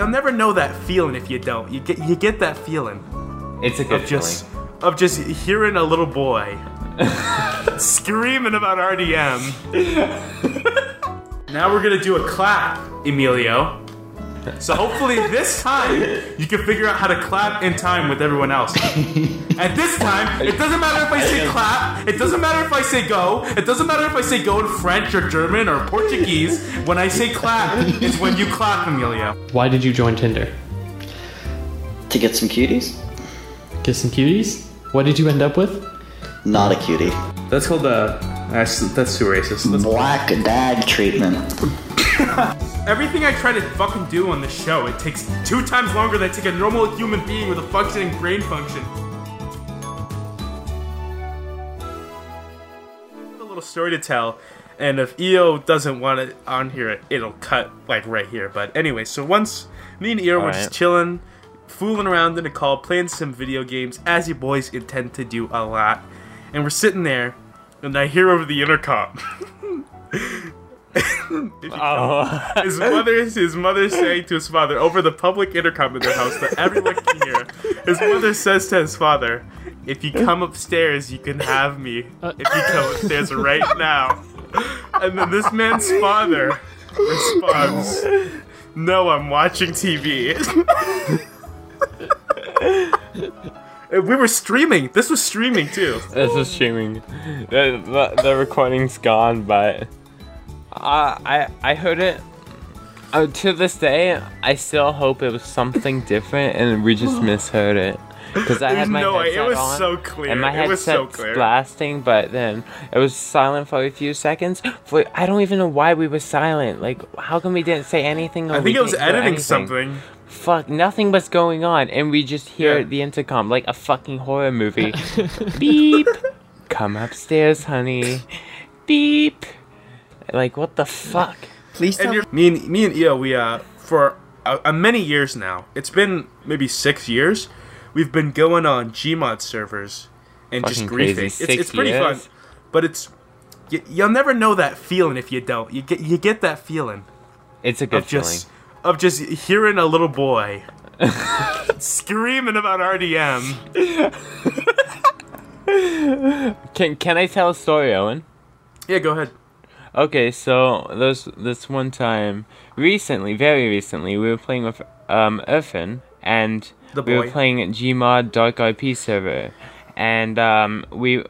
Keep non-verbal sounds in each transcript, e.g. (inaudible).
you'll never know that feeling if you don't. You get you get that feeling It's a good of just feeling. of just hearing a little boy (laughs) screaming about RDM. now we're gonna do a clap, Emilio. (laughs) So hopefully this time you can figure out how to clap in time with everyone else. (laughs) At this time, it doesn't matter if I say clap, it doesn't matter if I say go, it doesn't matter if I say go in French or German or Portuguese. When I say clap, it's when you clap, Emilio. Why did you join Tinder? To get some cuties? Get some cuties? What did you end up with? Not a cutie. That's called the. That's, that's too racist. That's- Black dad treatment. (laughs) Everything I try to fucking do on this show, it takes two times longer than it takes a normal human being with a functioning brain function. A little story to tell, and if EO doesn't want it on here, it'll cut like right here. But anyway, so once me and EO were just chilling, fooling around in a call, playing some video games, as you boys intend to do a lot, and we're sitting there, and I hear over the intercom. (laughs) Oh, his mother his mother saying to his father over the public intercom in their house that everyone can hear. His mother says to his father, "If you come upstairs, you can have me. If you come upstairs right now." And then this man's father responds, "No, I'm watching TV." We were streaming. This was streaming too. this is streaming. The, the, the recording's gone, but uh, I I heard it. Uh, to this day, I still hope it was something (laughs) different, and we just (laughs) misheard it. Because I had my no way. It headset was on, so clear. and my It was so clear. blasting, but then it was silent for a few seconds. For I don't even know why we were silent. Like, how come we didn't say anything? I think I was editing something. Fuck, nothing was going on, and we just hear Yeah. the intercom like a fucking horror movie. (laughs) Beep. Come upstairs, honey. Beep. Like what the fuck? Please and tell you're, me and me and Io, we uh for uh, uh, many years now. It's been maybe six years. We've been going on Gmod servers and just griefing. It's, it's pretty fun, but it's y- you'll never know that feeling if you don't. You get you get that feeling It's a good of just of just hearing a little boy (laughs) screaming about RDM. (laughs) Can can I tell a story, Owen? Yeah, go ahead. Okay, so this this one time recently, very recently, we were playing with um Irfan and we were playing Gmod DarkRP server, and um we.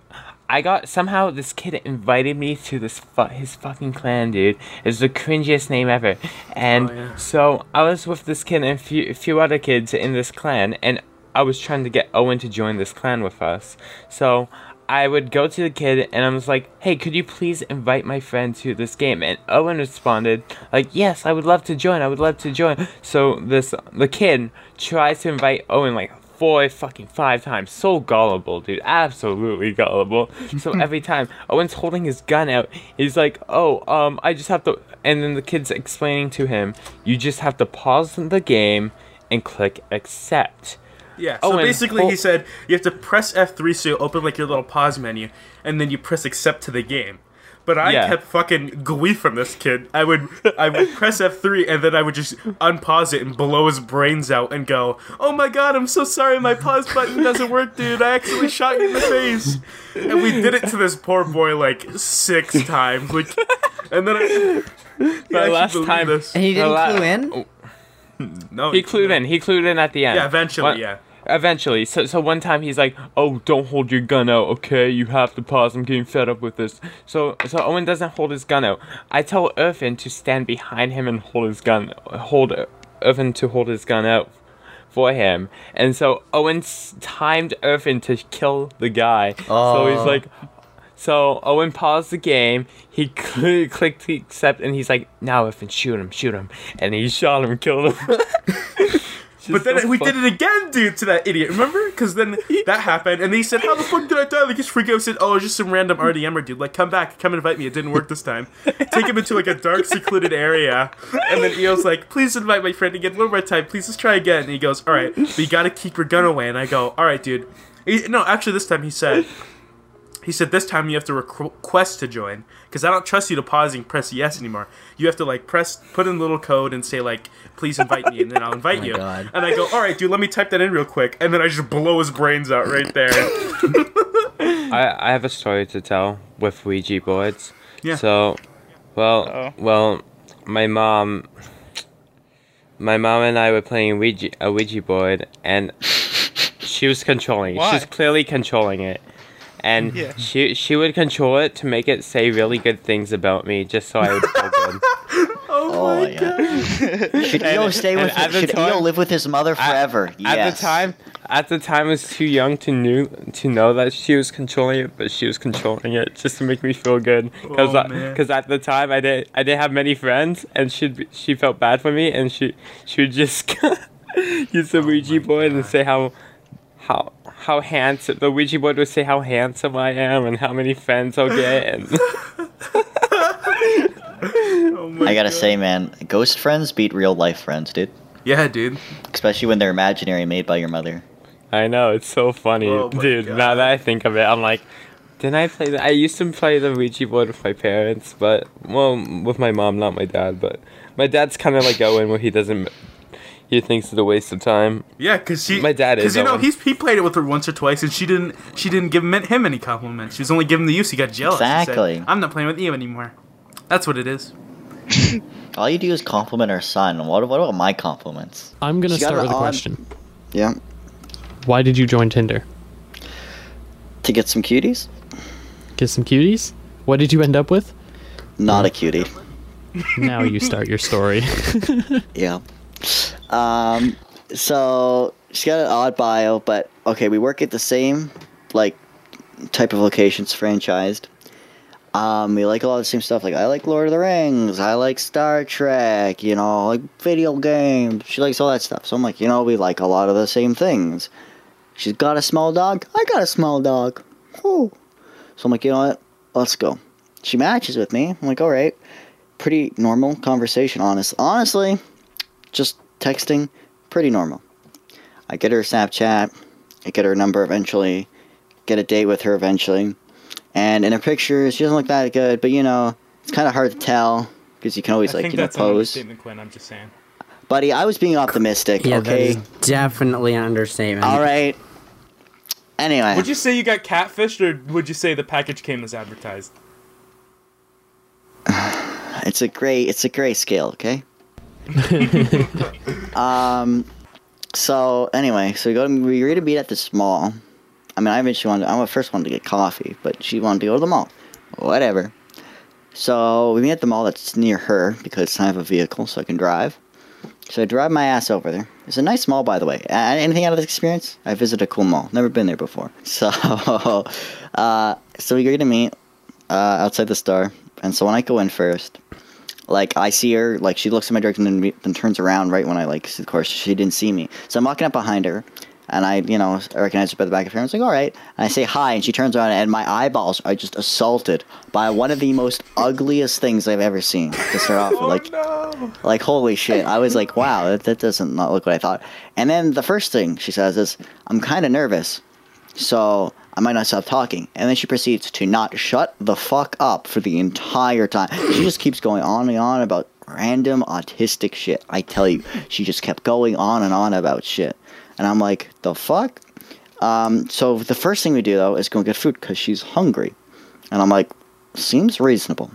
I got somehow this kid invited me to this fu- his fucking clan, dude. It's the cringiest name ever, and Oh, yeah. so I was with this kid and a few, a few other kids in this clan, and I was trying to get Owen to join this clan with us. So I would go to the kid and I was like, "Hey, could you please invite my friend to this game?" And Owen responded like, "Yes, I would love to join. I would love to join." So this the kid tries to invite Owen like four fucking five times. So gullible, dude. Absolutely gullible. So (laughs) every time Owen's holding his gun out, he's like, "Oh, um, I just have to." And then the kid's explaining to him, "You just have to pause the game and click accept." Yeah. So Oh, basically, hol- he said you have to press F3 so you open like your little pause menu, and then you press accept to the game. But I Yeah. kept fucking glee from this kid. I would I would (laughs) press F3 and then I would just unpause it and blow his brains out and go, "Oh my god, I'm so sorry, my pause button doesn't work, dude. I actually shot you in the face." And we did it to this poor boy like six times, like, and then I. (laughs) The actually last time- this. And he didn't la- clue in? Oh. no, He clued in. He clued in at the end. Yeah, eventually, One- yeah. Eventually. So so one time he's like, "Oh, don't hold your gun out, okay? You have to pause. I'm getting fed up with this." So so Owen doesn't hold his gun out. I tell Irfan to stand behind him and hold his gun. Hold Irfan to hold his gun out for him. And so Owen timed Irfan to kill the guy. So he's like. So Owen paused the game. He cl- clicked accept, and he's like, "Now, Irfan, shoot him, shoot him!" And he shot him, killed him. (laughs) But then we did it again, dude, to that idiot. Remember? Because then (laughs) that happened, and he said, "How the fuck did I die?" Like his freak out said, "Oh, it's just some random RDMer dude. Like, come back, come invite me. It didn't work this time. Take him into like a dark, secluded area." And then Eo's like, "Please invite my friend again, one more time. Please, let's try again." And he goes, "All right, but you gotta keep your gun away." And I go, "All right, dude." He, no, actually, this time he said, he said this time you have to request to join because I don't trust you to pause and press yes anymore. You have to like press, put in a little code and say like, please invite me, and then I'll invite (laughs) Oh you. God. And I go, all right, dude, let me type that in real quick, and then I just blow his brains out right there. (laughs) I, I have a story to tell with Ouija boards. Yeah. So, well, Uh-oh. well, my mom, my mom and I were playing Ouija, a Ouija board, and she was controlling. Why? She's clearly controlling it, and Yeah. she she would control it to make it say really good things about me, just so I would feel good. (laughs) Oh, oh, my god. Should And- Eo stay with? at the Should Eo time- live with his mother forever? At yes. the time, at the time, I was too young to knew to know that she was controlling it, but she was controlling it just to make me feel good. Because Oh, at the time, I did I didn't have many friends, and she she felt bad for me, and she she would just (laughs) use the oh Ouija board and say how how how handsome the Ouija board would say how handsome I am and how many friends I'll get, and (laughs) oh I gotta God. say, man, ghost friends beat real life friends, dude. yeah, dude. Especially when they're imaginary, made by your mother. I know it's so funny, Oh dude. God. Now that I think of it, I'm like, didn't I play that? I used to play the Ouija board with my parents, but well, with my mom, not my dad. But my dad's kind of like Owen, where he doesn't. He thinks it's a waste of time. Yeah, because she. My dad is Because you know Owen. he's he played it with her once or twice, and she didn't. She didn't give him, him any compliments. She was only giving the use. He got jealous. She said, Exactly. I'm not playing with you anymore. That's what it is. (laughs) All you do is compliment our son. What, what about my compliments? I'm gonna She start with a odd- question. Yeah. Why did you join Tinder? To get some cuties? Get some cuties? What did you end up with? Not a cutie. Now you start your story. (laughs) Yeah. Um. So she's got an odd bio, but okay, we work at the same like type of locations, franchised. Um, we like a lot of the same stuff. Like I like Lord of the Rings. I like Star Trek. You know, like video games. She likes all that stuff. So I'm like, you know, we like a lot of the same things. She's got a small dog. I got a small dog. Whew. So I'm like, you know what? Let's go. She matches with me. I'm like, all right. Pretty normal conversation. Honest, honestly, just texting, pretty normal. I get her Snapchat, I get her number eventually, get a date with her eventually, and in her pictures, she doesn't look that good, but you know, it's kind of hard to tell because you can always like you know pose. Quinn. I'm just saying. Buddy, I was being optimistic. Yeah, okay, that is definitely an understatement. all right. Anyway, Would you say you got catfished, or would you say the package came as advertised? (sighs) it's a gray, it's a gray scale. Okay. (laughs) um. So anyway, so we go. To, we agreed to meet at this mall. I mean, I eventually wanted. The first one to get coffee, but she wanted to go to the mall. Whatever. So we meet at the mall that's near her because I have a vehicle, so I can drive. So I drive my ass over there. It's a nice mall, by the way. Anything out of this experience? I visited a cool mall. Never been there before. (laughs) So, uh, so we agreed to meet uh, outside the store. And so when I go in first, like I see her, like she looks in my direction and then, then turns around right when I like. Of course, she didn't see me. So I'm walking up behind her, and I, you know, I recognize her by the back of her. I was like, all right. And I say hi, and she turns around, and my eyeballs are just assaulted by one of the most ugliest things I've ever seen. To start off with, (laughs) oh, like, no. like holy shit! I was like, wow, that, that doesn't not look what I thought. And then the first thing she says is, I'm kind of nervous, so I might not stop talking. And then she proceeds to not shut the fuck up for the entire time. She just keeps going on and on about random autistic shit. I tell you, she just kept going on and on about shit. And I'm like, the fuck? Um, so the first thing we do though is go get food because she's hungry. And I'm like, seems reasonable.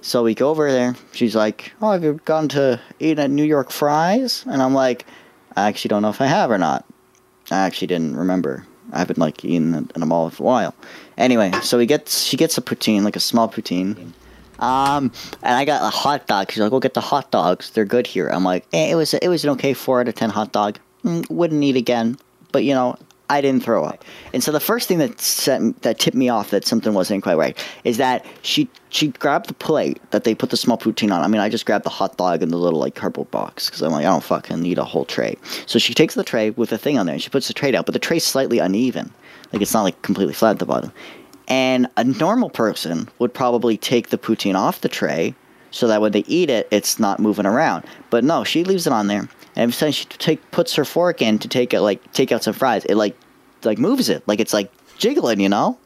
So we go over there. She's like, "Oh, have you gone to eat at New York Fries?" And I'm like, "I actually don't know if I have or not. I actually didn't remember. I haven't like eaten in a mall for a while." Anyway, so he gets she gets a poutine, like a small poutine. Um, and I got a hot dog. She's like, "Go get the hot dogs. They're good here." I'm like, eh, "It was it was an okay four out of ten hot dog. Mm, wouldn't eat again, but you know." I didn't throw up, and so the first thing that set, that tipped me off that something wasn't quite right is that she she grabbed the plate that they put the small poutine on. I mean, I just grabbed the hot dog and the little like cardboard box because I'm like, I don't fucking need a whole tray. So she takes the tray with the thing on there and she puts the tray down, but the tray's slightly uneven, like it's not like completely flat at the bottom. And a normal person would probably take the poutine off the tray so that when they eat it, it's not moving around. But no, she leaves it on there. And every time she take puts her fork in to take it, like take out some fries, it like like moves it, like it's like jiggling, you know.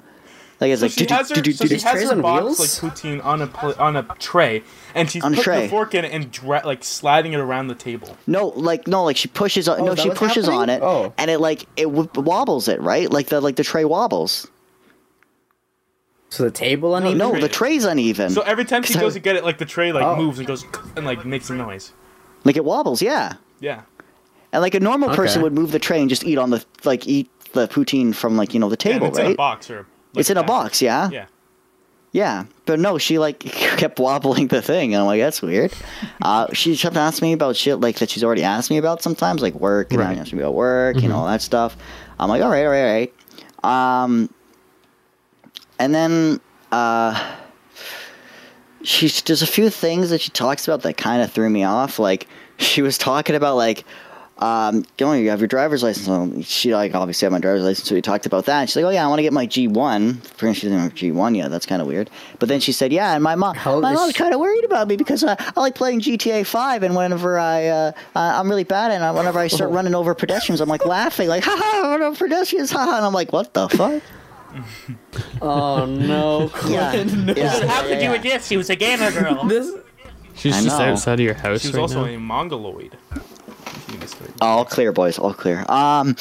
Like it's So like she has her, so she has her box wheels? like poutine on a pl- on a tray, and she's On putting tray. the fork in it and dra- like sliding it around the table. no, like no, like she pushes. on Oh, no, she what's pushes on it, Oh. and it like it w- wobbles it right, like the like the tray wobbles. So the table uneven. No, tray. the tray's uneven. So every time she 'Cause I- goes to get it, like the tray like Oh. moves and goes and like makes a noise. like it wobbles, yeah. Yeah. And like a normal person would move the tray and just eat on the like eat the poutine from like you know the Yeah, and table, it's in a right? box or. like, it's in a box, yeah. Yeah. Yeah, but no, she like (laughs) kept wobbling the thing, and I'm like, that's weird. Uh, she kept asking me about shit like that she's already asked me about sometimes, like work, and Right. then asking me about work, you know, all that stuff. I'm like, all right, all right, all right. Um, and then uh, she there's a few things that she talks about that kind of threw me off. Like she was talking about like. Um, you know, you have your driver's license. So she like obviously had my driver's license, so we talked about that. And she's like, "Oh yeah, I want to get my G one." Apparently, she doesn't have G one yet. That's kind of weird. But then she said, "Yeah," and my mom, How old my is mom's kind of worried about me because uh, I like playing GTA Five, and whenever I, uh, uh, I'm really bad, and uh, whenever I start running over pedestrians, I'm like laughing, like, "Ha ha, run over pedestrians, ha ha," and I'm like, "What the fuck?" Oh no. Yeah, yeah, How yeah, could you yeah. with? She was a gamer girl. This. She's I just know. outside of your house She was right also now. a mongoloid. She was good. All clear, boys. All clear. Um,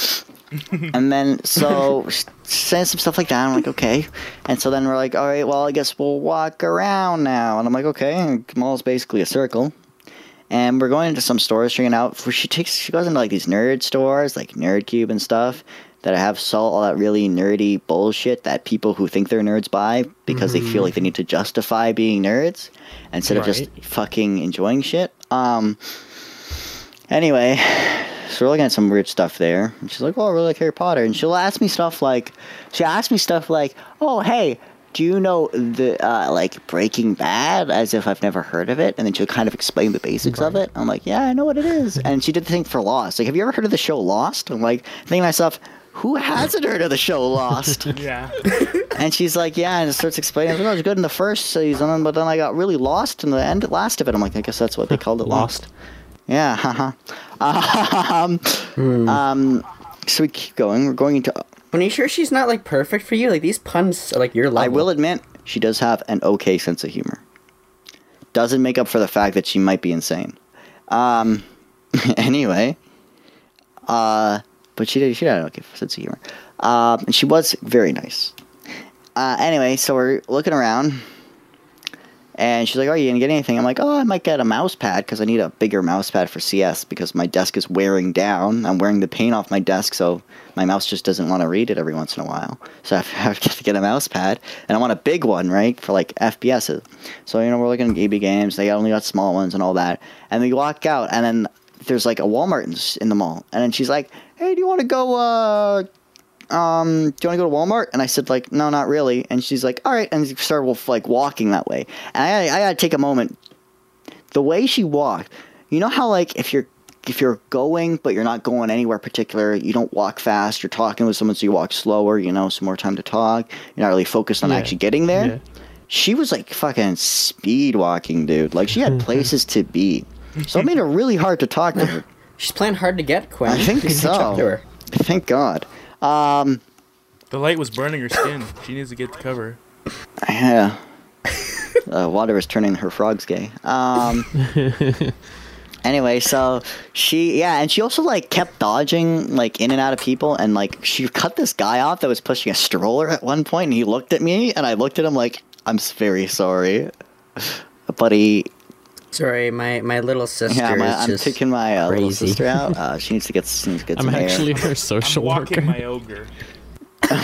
(laughs) and then so s- saying some stuff like that. I'm like, okay. And so then we're like, all right, well, I guess we'll walk around now. And I'm like, okay. And the mall's basically a circle. And we're going into some stores, checking out. She takes, she goes into like these nerd stores, like Nerd Cube and stuff, that I have sell all that really nerdy bullshit that people who think they're nerds buy because they feel like they need to justify being nerds instead of just fucking enjoying shit. Um. Anyway, so we're looking at some weird stuff there. And she's like, "Well, I really like Harry Potter." And she'll ask me stuff like, she asked me stuff like, "Oh, hey, do you know the uh, like Breaking Bad?" As if I've never heard of it, and then she'll kind of explain the basics of it. I'm like, "Yeah, I know what it is." And she did the thing for Lost. Like, have you ever heard of the show Lost? I'm like, thinking to myself. Who hasn't heard of the show Lost? (laughs) Yeah. (laughs) and she's like, yeah, and it starts explaining. I was like, oh, it was good in the first season, but then I got really lost in the end, last of it. I'm like, I guess that's what they called it, (laughs) lost. Yeah, haha. um, um, so we keep going. We're going into. Are you sure she's not like perfect for you? Like these puns are like your level. I will admit, she does have an okay sense of humor. Doesn't make up for the fact that she might be insane. Um, anyway, uh, but she did. She had okay sense of humor. Um, and she was very nice. Uh, anyway, so we're looking around, and she's like, "Oh, you gonna get anything?" I'm like, "Oh, I might get a mouse pad because I need a bigger mouse pad for CS because my desk is wearing down. I'm wearing the paint off my desk, so my mouse just doesn't want to read it every once in a while. So (laughs) I have to get a mouse pad, and I want a big one, right, for like FPSs. So you know, we're looking at EB games. They only got small ones and all that. And we walk out, and then there's like a Walmart in the mall, and then she's like, "Hey, do you want to go?" uh um, do you want to go to Walmart? And I said, like, no, not really. And she's like, all right. And we started like walking that way. And I, I gotta take a moment. The way she walked, you know how like if you're if you're going but you're not going anywhere particular, you don't walk fast. You're talking with someone, so you walk slower. You know, some more time to talk. You're not really focused on Yeah. actually getting there. Yeah. She was like fucking speed walking, dude. Like she had (laughs) places to be. So it made it really hard to talk to her. She's playing hard to get, Quinn. I think You can catch up to so. Thank God. Um, The light was burning her skin. She needs to get the cover. Yeah. uh, water is turning her frogs gay. Um. (laughs) anyway, so she, yeah, and she also like kept dodging like in and out of people, and like she cut this guy off that was pushing a stroller at one point, and he looked at me, and I looked at him like, "I'm very sorry, buddy." Sorry, my, my little sister Yeah, my, is I'm just taking my uh, little sister out. Uh, (laughs) she needs to get, she needs to get I'm some air. actually her I'm social walking worker. my ogre.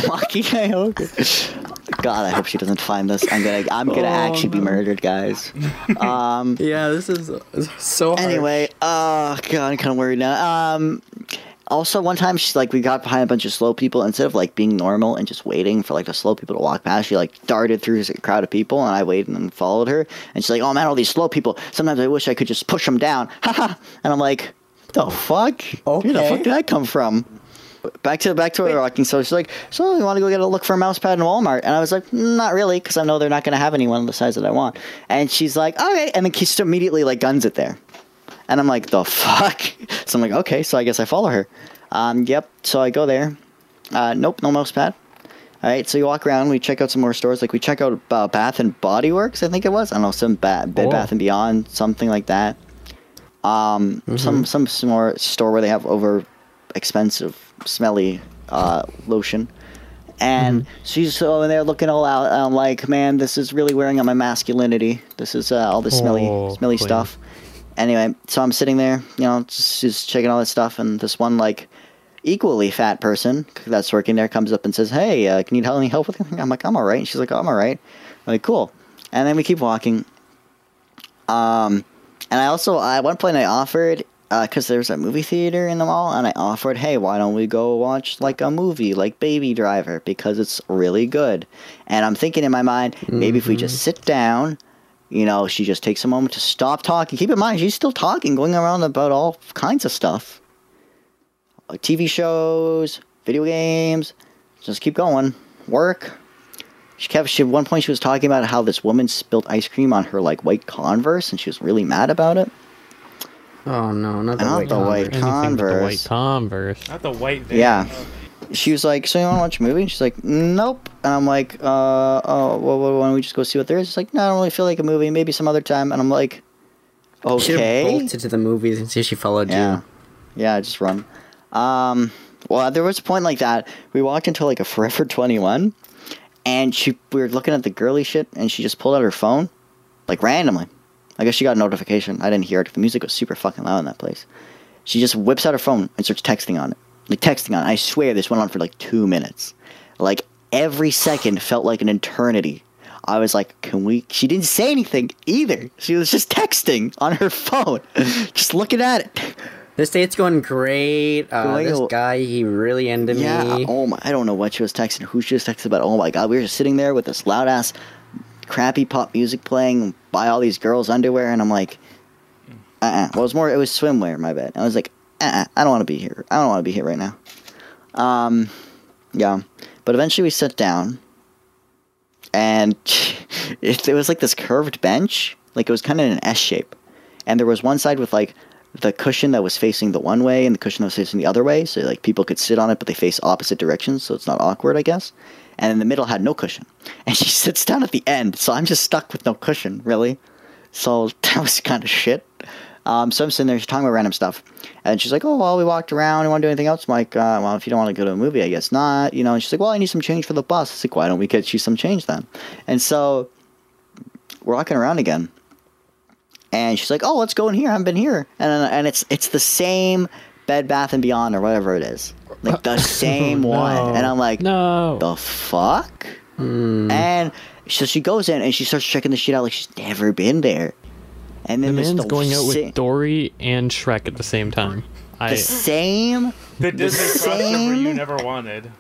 Walking Coyote. God, I hope she doesn't find this. I'm gonna, I'm gonna Oh, actually be murdered, guys. Um. (laughs) Yeah, this is so hard. Anyway, oh god, I'm kind of worried now. Um, also, one time she's like, we got behind a bunch of slow people. Instead of like being normal and just waiting for like the slow people to walk past, she like darted through a crowd of people, and I waited and followed her. And she's like, "Oh man, all these slow people. Sometimes I wish I could just push them down." (laughs) Haha. and I'm like, "The fuck? Okay. Where the fuck did that come from?" Back to back to where we're walking. So she's like, "So you want to go get a look for a mouse pad in Walmart?" And I was like, mm, "Not really, because I know they're not going to have anyone of the size that I want." And she's like, "Okay," and then she immediately like guns it there. And I'm like, the fuck? (laughs) So I'm like, okay, so I guess I follow her. Um, yep, so I go there. Uh, nope, no mouse pad. All right, so you walk around. We check out some more stores. Like we check out uh, Bath and Body Works. I think it was. I don't know some ba- Bed Oh. Bath and Beyond, something like that. Um, some some more store where they have over expensive, smelly uh, lotion. And she's over there looking all out. and I'm like, man, this is really wearing on my masculinity. This is uh, all this smelly, Oh, smelly stuff. Anyway, so I'm sitting there, you know, just, just checking all this stuff, and this one like equally fat person that's working there comes up and says, "Hey, uh, can you help me help with anything?" I'm like, "I'm all right." And she's like, "I'm all right." I'm like, "Cool." And then we keep walking. Um, and I also at one point I offered because there's a movie theater in the mall, and I offered, "Hey, why don't we go watch like a movie like Baby Driver because it's really good." And I'm thinking in my mind, maybe if we just sit down. You know, she just takes a moment to stop talking. Keep in mind, she's still talking, going around about all kinds of stuff. Uh, like TV shows, video games. Just keep going. Work. She kept. She at one point she was talking about how this woman spilled ice cream on her like white Converse, and she was really mad about it. Oh no, not the Not white the white Converse. Anything but the white Converse. Converse. Not the white. van. Yeah. She was like, "So you want to watch a movie?" And she's like, "Nope." And I'm like, "Uh, oh, well, why don't we just go see what there is?" She's like, "No, I don't really feel like a movie. Maybe some other time." And I'm like, "Okay." bolted to the movies and see if she followed Yeah. you. Yeah, just run. Um, well, there was a point like that. We walked into like a Forever 21, and she we were looking at the girly shit, and she just pulled out her phone, like randomly. I guess she got a notification. I didn't hear it. The music was super fucking loud in that place. She just whips out her phone and starts texting on it. Like texting on. I swear this went on for like two minutes. Like every second felt like an eternity. I was like, can we? She didn't say anything either. She was just texting on her phone, (laughs) just looking at it. This date's going great. Uh, Going this guy, he really into Yeah. me. Oh my! I don't know what she was texting. Who she was texting about? Oh my god! We were just sitting there with this loud ass, crappy pop music playing by all these girls' underwear, and I'm like, uh. uh Well, it was more. It was swimwear. My bad. I was like, uh I don't want to be here. I don't want to be here right now. Um, yeah. But eventually we sat down, and (laughs) it, it was like this curved bench. Like it was kind of an S shape, and there was one side with like the cushion that was facing the one way and the cushion that was facing the other way, so like people could sit on it, but they face opposite directions, so it's not awkward, I guess. And in the middle had no cushion, (laughs) and she sits down at the end, so I'm just stuck with no cushion, really. So (laughs) that was kind of shit. Um, so I'm sitting there, she's talking about random stuff, and she's like, "Oh well, we walked around. You want to do anything else?" I'm like, uh, "Well, if you don't want to go to a movie, I guess not." You know, and she's like, "Well, I need some change for the bus." It's like, "Why don't we get you some change then?" And so we're walking around again, and she's like, "Oh, let's go in here. I haven't been here." And and it's it's the same Bed Bath and Beyond or whatever it is, like the (laughs) same one. No. And I'm like, No. the fuck? And so she goes in and she starts checking the shit out like she's never been there. And the then there's man's the going out sa- with Dory and Shrek at the same time. I the same The Disney same- you never wanted.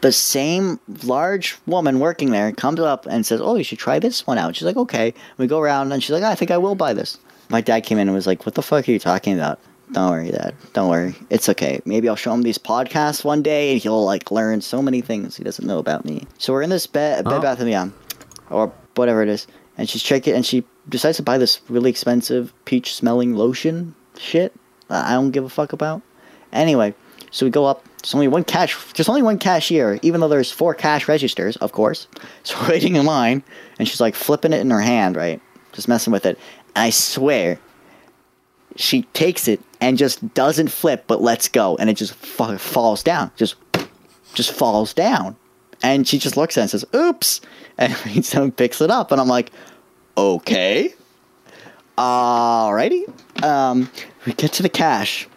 the same large woman working there comes up and says, "Oh, you should try this one out." She's like, "Okay." We go around and she's like, "I think I will buy this." My dad came in and was like, "What the fuck are you talking about?" Don't worry, Dad. Don't worry. It's okay. Maybe I'll show him these podcasts one day, and he'll like learn so many things he doesn't know about me. So we're in this bed, Bed Oh. Bath and Beyond, or whatever it is, and she's checking, and she decides to buy this really expensive peach-smelling lotion shit. that I don't give a fuck about. Anyway, so we go up. There's only one cash. There's only one cashier, even though there's four cash registers, of course. (laughs) So we're waiting in line, and she's like flipping it in her hand, right, just messing with it. And I swear, she takes it and just doesn't flip, but lets go, and it just fa- falls down. Just, just falls down. And she just looks at it and says, "Oops!" (laughs) And someone picks it up, and I'm like, "Okay." Alrighty. Um, we get to the cash,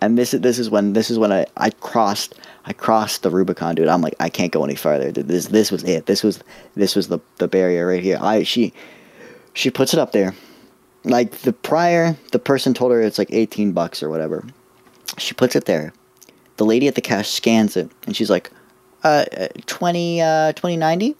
and this is this is when this is when I, I crossed I crossed the Rubicon, dude. I'm like I can't go any farther. This this was it. This was this was the the barrier right here. I she she puts it up there. Like the prior, the person told her it's like 18 bucks or whatever. She puts it there. The lady at the cash scans it, and she's like, uh, uh, 20, uh, 2090?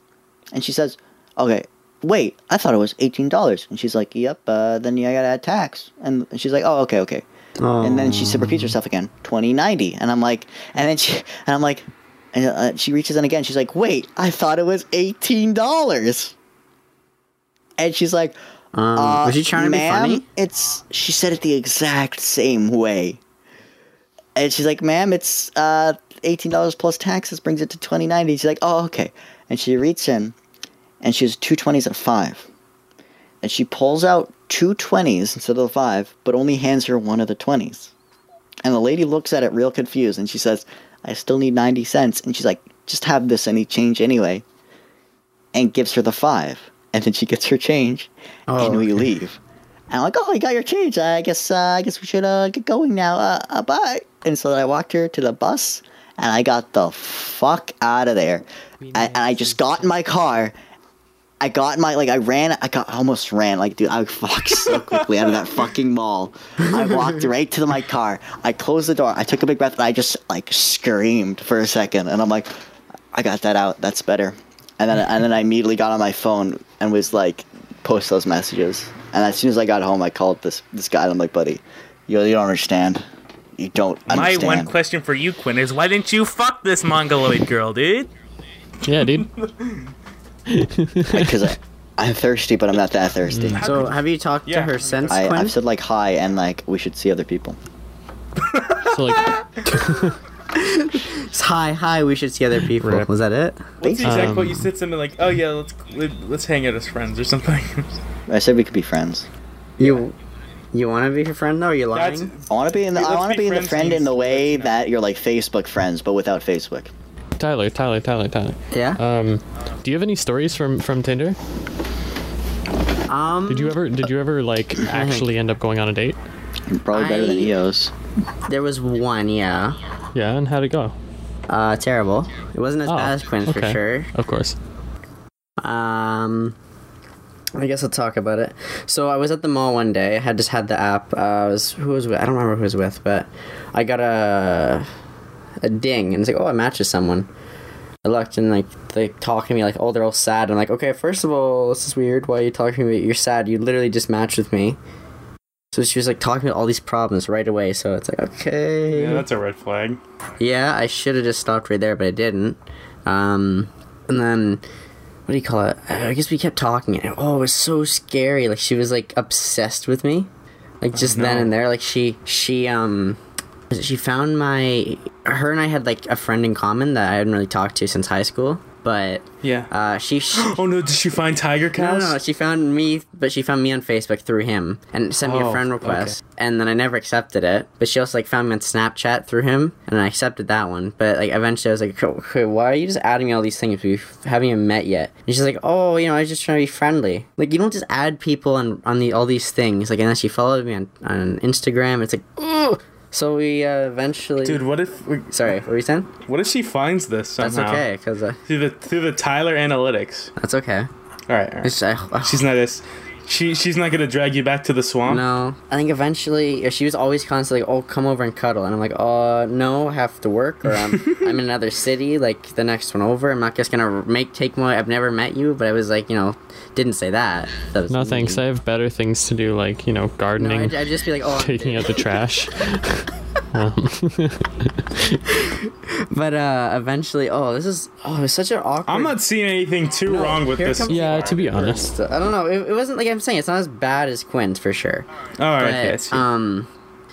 And she says, okay, wait, I thought it was $18. And she's like, yep, uh, then I gotta add tax. And she's like, oh, okay, okay. And then she s- repeats herself again, 2090. And I'm like, and then she, and I'm like, and uh, she reaches in again. She's like, wait, I thought it was $18. And she's like, Um, uh, was she trying to be ma'am, funny? It's she said it the exact same way. And she's like, "Ma'am, it's uh, eighteen dollars plus taxes brings it to twenty ninety. She's like, "Oh, okay." And she reaches in, and she has two twenties at five, and she pulls out two twenties instead of the five, but only hands her one of the twenties. And the lady looks at it real confused, and she says, "I still need ninety cents." And she's like, "Just have this any change anyway," and gives her the five, and then she gets her change, Oh, and we okay. leave. And I'm like, "Oh, you got your change. I guess uh, I guess we should uh, get going now. Uh, uh, bye." And so I walked her to the bus, and I got the fuck out of there. I, and I just got in my car. I got in my like I ran. I got I almost ran. Like dude, I fucked so (laughs) quickly out of that fucking mall. I walked right to my car. I closed the door. I took a big breath, and I just like screamed for a second. And I'm like, I got that out. That's better. And then and then I immediately got on my phone and was like, post those messages. And as soon as I got home, I called this this guy. And I'm like, buddy, you, you don't understand. You don't My one question for you, Quinn, is why didn't you fuck this mongoloid girl, dude? Yeah, dude. (laughs) Because I, I'm thirsty, but I'm not that thirsty. So have you talked Yeah. to her since, I, Quinn? I've said like hi and like we should see other people. So like, It's (laughs) Hi, hi. We should see other (laughs) people. Rip. Was that it? What's the exact Um, quote? You said something like, "Oh yeah, let's let's hang out as friends" or something. I said we could be friends. You, you want to be her friend though? Or you That's lying? I want to be in the Let's I want to be in the friends friend in the way let's not. that you're like Facebook friends, but without Facebook. Tyler, Tyler, Tyler, Tyler. Yeah. Um, do you have any stories from from Tinder? um. Did you ever did you ever like (clears throat) actually end up going on a date? Probably better than I- EOS. There was one. Yeah. Yeah, and how'd it go? Uh, terrible. It wasn't as Oh, bad as Quinn's for sure. Of course. Um, I guess I'll talk about it. So I was at the mall one day. I had just had the app. Uh, I was who was with? I don't remember who was with, but I got a a ding, and it's like, oh, I matched with someone. I looked and like they talking to me like, oh, they're all sad. I'm like, okay, first of all, this is weird. Why are you talking to me? You're sad. You literally just matched with me. So she was like talking about all these problems right away. So it's like, okay. yeah, that's a red flag. Yeah, I should have just stopped right there, but I didn't. Um, and then, what do you call it? I guess we kept talking, and oh, it was so scary. Like she was like obsessed with me, like just then no. and there. Like she, she, um, she found my. Her and I had like a friend in common that I hadn't really talked to since high school, but Yeah. uh, she. she (gasps) oh no! Did she find tiger no, no, no, she found me, but she found me on Facebook through him and sent me a Oh, friend request. And then I never accepted it. But she also like found me on Snapchat through him, and I accepted that one. But like eventually, I was like, okay, why are you just adding me all these things? We haven't even met yet. And she's like, oh, you know, I was just trying to be friendly. Like you don't just add people on on the all these things. Like unless she followed me on on Instagram, it's like, ooh. So we uh, eventually. Dude, what if we- Sorry, what were you saying? what if she finds this somehow? That's okay, cause uh, Through the through the Tyler analytics. that's okay. All right. All right. It's, I, She's not this. She she's not gonna drag you back to the swamp. No, I think eventually she was always constantly like, "Oh, come over and cuddle," and I'm like, "Uh, no, I have to work, or I'm (laughs) I'm in another city, like the next one over. I'm not just gonna make take my. I've never met you, but I was like, you know, didn't say that. that was No thanks. I have better things to do, like you know, No, gardening, I'd, I'd just be like, "Oh, taking out the trash. (laughs) (laughs) Um, (laughs) But uh, eventually, oh, this is oh, it's such an awkward. I'm not seeing anything too No, wrong with this. Yeah, to be honest. I don't know. It, it wasn't like I'm saying. It's not as bad as Quinn's for sure. All right. But, okay, see. um,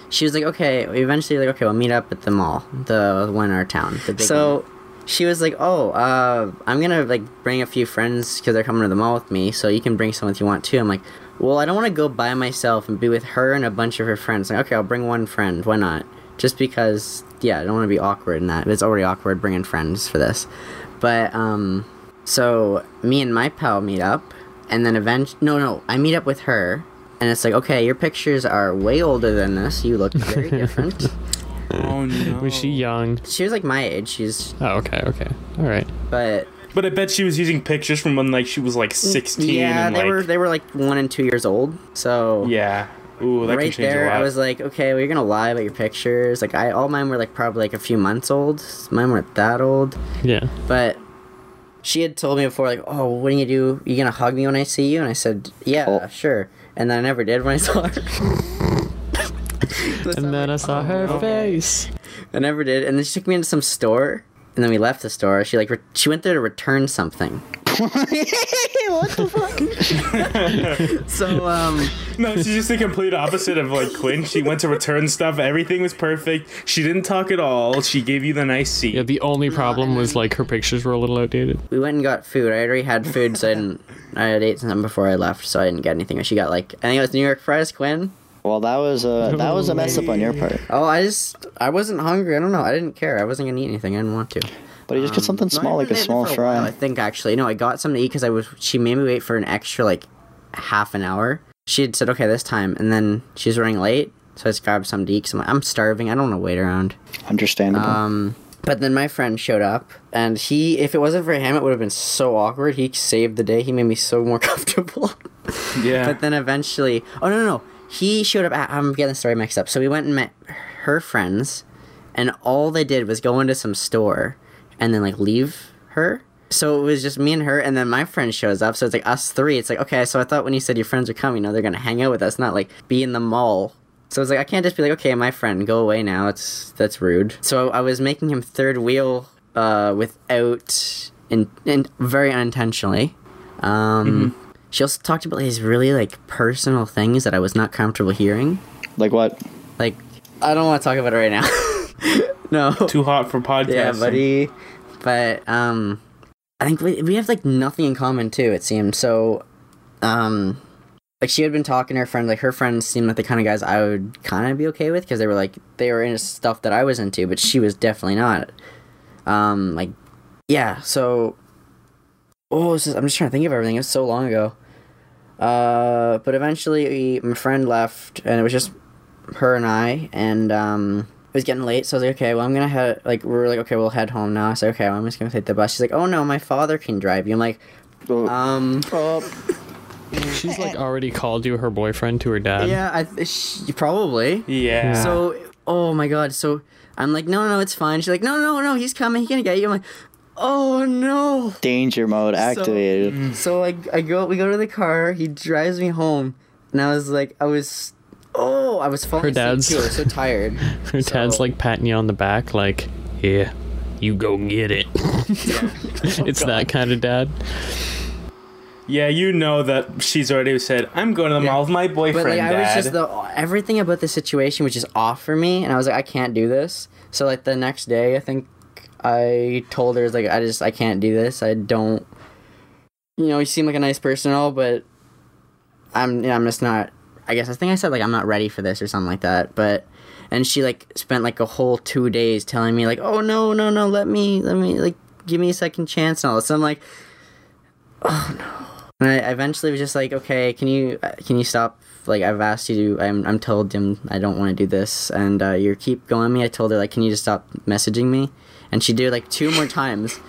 she was like, okay. We eventually like, okay, we'll meet up at the mall, the one in our town. The big so she was like, oh, uh, I'm gonna like bring a few friends because they're coming to the mall with me. So you can bring someone if you want to. I'm like, well, I don't want to go by myself and be with her and a bunch of her friends. Like, okay, I'll bring one friend. Why not? Just because, yeah, I don't want to be awkward in that. It's already awkward bringing friends for this. But um, so me and my pal meet up, and then eventually, no, no, I meet up with her, and it's like, okay, your pictures are way older than this. You look very (laughs) different. oh no. was she young? she was like my age. She's, Oh, okay, okay, all right. but But I bet she was using pictures from when like she was like 16 yeah, and they like were they were like one and two years old. So yeah. Ooh, that right can there, a lot. I was like, okay, well, you're gonna lie about your pictures. Like, I all mine were like probably like a few months old. Mine weren't that old, Yeah. but she had told me before, like, oh, what do you do? You gonna hug me when I see you? And I said, yeah, Oh. sure. And then I never did when I (laughs) saw her. And then I saw her face. I never did. And then she took me into some store, and then we left the store. She like re- she went there to return something. (laughs) what the fuck? (laughs) So um, No, she's just the complete opposite of like Quinn. She went to return stuff. Everything was perfect. She didn't talk at all. She gave you the nice seat. Yeah, the only problem was like her pictures were a little outdated. we went and got food. I already had food, so I didn't. I had ate something before I left, so I didn't get anything. She got like I think it was New York fries, Quinn. Well, that was a that was a mess up on your part. Oh, I just I wasn't hungry. I don't know. I didn't care. I wasn't gonna eat anything. I didn't want to. But you just get something small, like a did it small for while, I think actually, no, I got something to eat because I was. She made me wait for an extra like half an hour. She had said okay this time, and then she was running late, so I just grabbed something to eat. Cause I'm, like, I'm starving. I don't want to wait around. Understandable. Um, but then my friend showed up, and he, if it wasn't for him, it would have been so awkward. He saved the day. He made me so more (laughs) comfortable. yeah. But then eventually, oh no, no, no, he showed up. At, I'm getting the story mixed up. So we went and met her friends, and all they did was go into some store, and then like leave her. So it was just me and her, and then my friend shows up. So it's like us three. It's like okay. So I thought when you said your friends are coming, you know they're gonna hang out with us, not like be in the mall. So it's like I can't just be like, okay, my friend, go away now. It's that's rude. So I was making him third wheel, uh, without in, in very unintentionally. Um, she also talked about these really like personal things that I was not comfortable hearing. like what? Like, I don't want to talk about it right now. (laughs) no. Too hot for podcast. Yeah, buddy. But um, I think we we have like nothing in common too. It seems. so. Um, like she had been talking to her friend. Like her friends seemed like the kind of guys I would kind of be okay with because they were like they were into stuff that I was into, but she was definitely not. Um, like, yeah. So, oh, this is, I'm just trying to think of everything. It was so long ago. Uh, but eventually, my friend left, and it was just her and I, and um, it was getting late, so I was like, okay, well, I'm gonna head, like, we were like, okay, we'll head home now. I said, okay, well, I'm just gonna take the bus. She's like, oh no, my father can drive you. I'm like, um, She's like already called you her boyfriend to her dad. yeah, I th- she, probably. Yeah. So, oh my god, so I'm like, no, no, it's fine. She's like, no, no, no, he's coming, he's gonna get you. I'm like, oh no. Danger mode activated. Mm. So I, I go, we go to the car. He drives me home, and I was like, I was, oh, I was falling Her asleep dad's- too. I was so tired. (laughs) Her dad's like patting you on the back, like, yeah, you go get it. (laughs) it's that kind of dad. yeah, you know that she's already said, I'm going to the mall with my boyfriend, But like, I was just the everything about the situation was just off for me, and I was like, I can't do this. So like the next day, I think I told her like, I just I can't do this. I don't. You know, you seem like a nice person all, but I'm yeah, I'm just not. I guess I think I said like I'm not ready for this or something like that. But and she like spent like a whole two days telling me like, oh no no no, let me let me like give me a second chance and all this. So I'm like, oh no. And I eventually was just like, okay, can you can you stop? Like I've asked you to. I'm I'm told him I don't want to do this, and uh, you keep going me. I told her like, can you just stop messaging me? And she did it like two more times,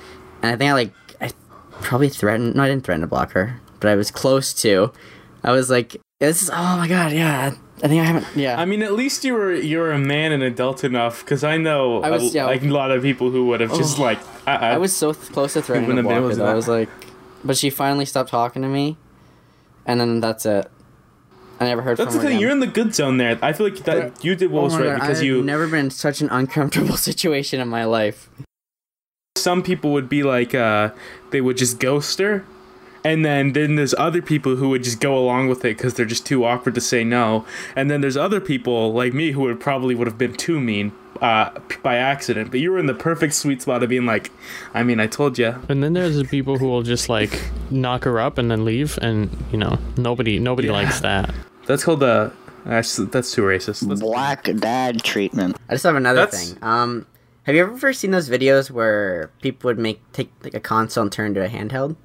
and I think I like I probably threatened. No, I didn't threaten to block her, but I was close to. I was like, this is oh my god, yeah. I think I haven't. Yeah. I mean, at least you were you were a man and adult enough, because I know I was- a, yeah. like a lot of people who would have just Oh. like, uh, I was so th- close to threatening to block her. I was like, but she finally stopped talking to me, and then that's it. I never heard That's from the thing. again. You're in the good zone there. I feel like that But- you did what Oh was right God, because I've you. never been in such an uncomfortable (laughs) situation in my life. some people would be like, uh, they would just ghost her, and then then there's other people who would just go along with it because they're just too awkward to say no, and then there's other people like me who would probably would have been too mean. Uh, p- by accident, but you were in the perfect sweet spot of being like, I mean, I told you. And then there's the people who will just like knock her up and then leave, and you know nobody nobody Yeah. likes that. That's called the. That's, that's too racist. That's- Black dad treatment. I just have another That's- thing. Um, have you ever seen those videos where people would make take like a console and turn into a handheld?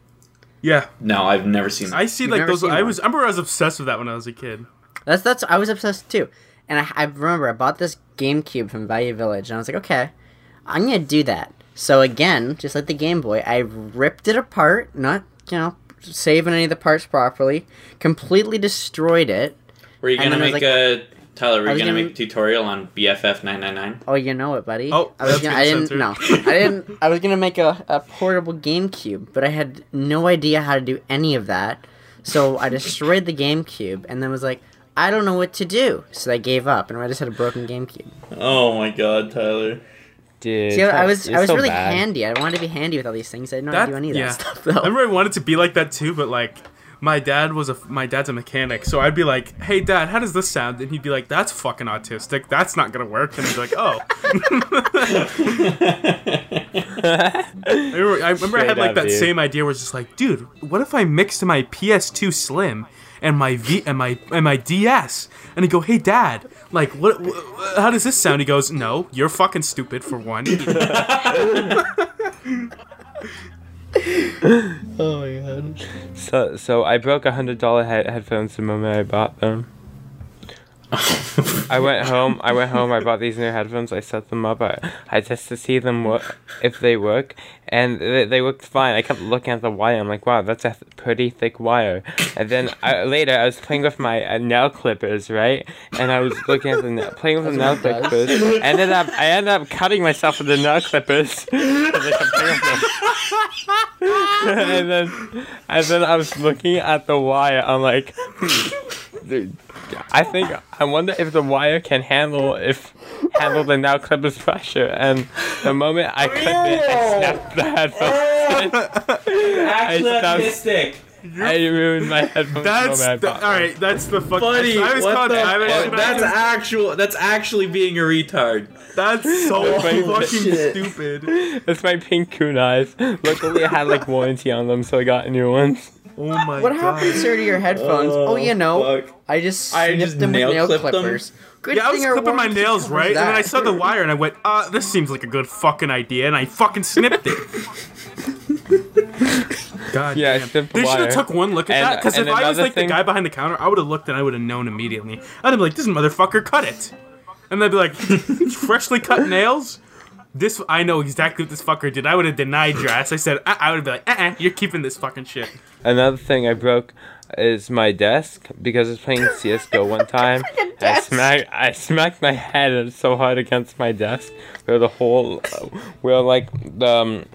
yeah, No, I've never seen that. I see You've like those. seen I one? was. I remember I was obsessed with that when I was a kid. That's that's I was obsessed too, and I, I remember I bought this GameCube from Value Village, and I was like, okay, I'm gonna do that. So again, just like the Game Boy, I ripped it apart, not you know saving any of the parts properly, completely destroyed it. Were you gonna then I was make a Tyler? Were you gonna gonna- make a tutorial on BFF nine nine nine? Oh, you know it, buddy. Oh, I was gonna, I didn't. No, I didn't. I was gonna make a, a portable GameCube, but I had no idea how to do any of that. So I destroyed the GameCube, and then was like, I don't know what to do. So I gave up, and I just had a broken GameCube. Oh my god, Tyler! Dude, See, I was I was so really bad. handy. I wanted to be handy with all these things. I didn't know how to do any of that stuff though. I remember I wanted to be like that too, but like my dad was a my dad's a mechanic, so I'd be like, "Hey, dad, how does this sound?" And he'd be like, "That's fucking autistic. That's not gonna work." And he'd be like, "Oh." (laughs) I remember I, remember I had like up, that dude. same idea where it's just like, dude, what if I mixed my PS2 Slim and my V and my and my DS? And he'd go, "Hey, dad, like, what? wh- how does this sound?" He goes, "No, you're fucking stupid for one." (laughs) (laughs) Oh my god. So, so I broke a hundred dollar head- headphones the moment I bought them. (laughs) I went home. I went home. I bought these new headphones. I set them up. I, I just to see them work, if they work, and they, they worked fine. I kept looking at the wire. I'm like, wow, that's a th- pretty thick wire. And then I, later, I was playing with my uh, nail clippers, right? And I was looking at the na- playing with the nail clippers. Ended up, I ended up cutting myself with the nail clippers. As I kept playing with them. (laughs) and then, and then I was looking at the wire. I'm like, (laughs) hmm, dude, I think I wonder if the wire can handle if handle the nail clippers pressure. And the moment I cut it, I snapped the headphones. (laughs) I snapped, Autistic. I ruined my headphones. That's the moment I the, bought all them. right. That's the fucking. Buddy, I was what the Irish fuck? and That's actual. That's actually being a retard. That's so Holy fucking shit. stupid. It's my pink coon eyes. Luckily, I had like warranty on them, so I got new ones. Oh my What god. happened, sir, to your headphones? Oh, you know, fuck. I just I snipped just them with nail nail clipped them? clippers. Good Yeah, I was clipping my nails, covers right? And then I saw the wire and I went, uh, this seems like a good fucking idea, and I fucking snipped it. (laughs) God Yeah, I damn. snipped the They should have took one look at And- that, because if I was like thing- the guy behind the counter, I would have looked and I would have known immediately. I'd have been like, this motherfucker cut it. And they'd be like, (laughs) freshly cut nails? This, I know exactly what this fucker did. I would have denied your ass. I said, uh, I would have been like, uh uh, you're keeping this fucking shit. Another thing I broke is my desk because I was playing CS:GO (laughs) one time. I smacked I smacked my head so hard against my desk where the whole where like the um,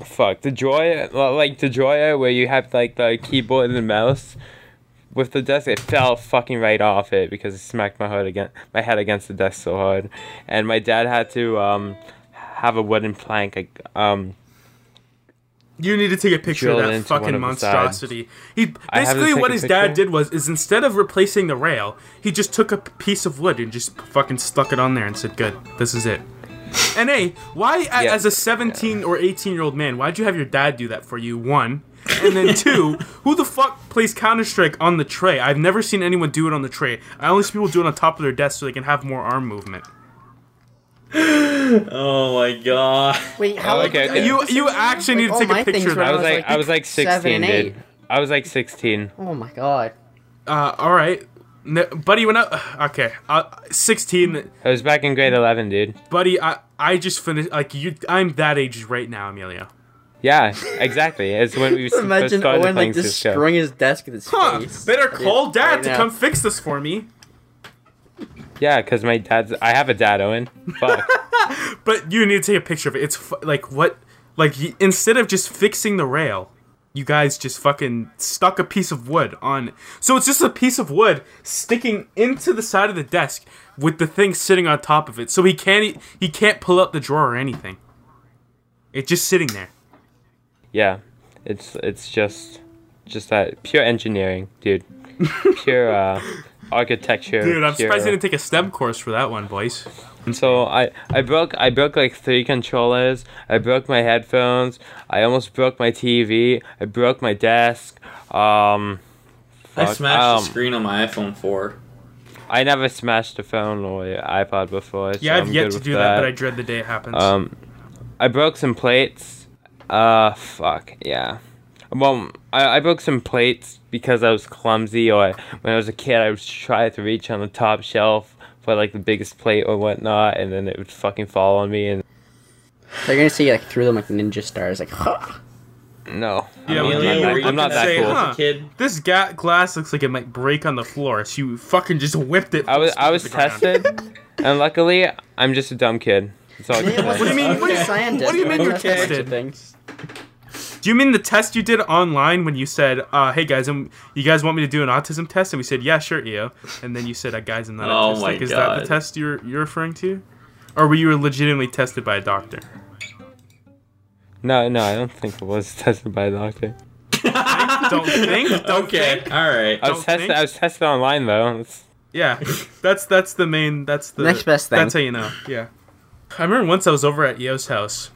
fuck the drawer like the drawer where you have like the keyboard and the mouse with the desk it fell fucking right off it because I smacked my head against my head against the desk so hard and my dad had to um have a wooden plank um You need to take a picture of that fucking of monstrosity. He I have to basically what his dad did was is instead of replacing the rail, he just took a piece of wood and just fucking stuck it on there and said, "Good, this is it." And hey, why Yeah. as a 17 or 18 year old man, why'd you have your dad do that for you? One, and then two, (laughs) who the fuck plays Counter Strike on the tray? I've never seen anyone do it on the tray. I only see people do it on top of their desk so they can have more arm movement. Oh my god. Wait, how Oh, okay, okay. You you actually need to take a picture of were that. I was was like like I was like 16 and dude. I was like 16 Oh my god. Uh, all right. No, buddy went out. (sighs) Okay, uh, sixteen. I was back in grade 11 dude Buddy, I I just finished. Like you, I'm that age right now, Emilio. Yeah, exactly. It's when we (laughs) first Imagine started Owen playing like just Cisco. screwing his desk with his Huh? face. Better call dad right to now. come fix this for me. (laughs) Yeah, because my dad's. I have a dad, Owen. Fuck. (laughs) But you need to take a picture of it. It's fu- like what? Like y- instead of just fixing the rail, you guys just fucking stuck a piece of wood on. So it's just a piece of wood sticking into the side of the desk with the thing sitting on top of it. So he can't he can't pull out the drawer or anything. It's just sitting there. yeah, it's it's just just that pure engineering, dude. Pure uh, (laughs) architecture. Dude, I'm pure- surprised you didn't take a STEM course for that one, boys. And So I I broke I broke like three controllers. I broke my headphones. I almost broke my TV. I broke my desk. Um. I smashed um, the screen on my iPhone 4. I never smashed a phone or iPod before. So Yeah, I've I'm yet good to with do that. but I dread the day it happens. Um, I broke some plates. Uh, fuck yeah. Well, I, I broke some plates because I was clumsy, or when I was a kid, I would try to reach on the top shelf for like the biggest plate or whatnot, and then it would fucking fall on me. And They're gonna see like through them like ninja stars, like huh. no, Yeah, I'm, when not you that, I'm not that say, cool. huh? As a kid. this ga- glass looks like it might break on the floor, so you fucking just whipped it. I was I was to the ground. tested, and luckily, I'm just a dumb kid. That's all I can say. What do you mean- a what do you- scientist. (laughs) what do you mean who you're tested Do you mean the test you did online when you said, uh, "Hey guys, um, you guys want me to do an autism test?" And we said, "Yeah, sure, EO." And then you said, uh, "Guys, I'm not Oh autistic." my Is that the test you're you're referring to? or were you legitimately tested by a doctor? No, no, I don't think it was (laughs) tested by a doctor. (laughs) Don't think. Don't Okay, think. all right. I was Don't tested. think? I was tested online though. It's- Yeah, that's that's the main. That's the Next best thing. That's how you know. Yeah, I remember once I was over at Yo's house,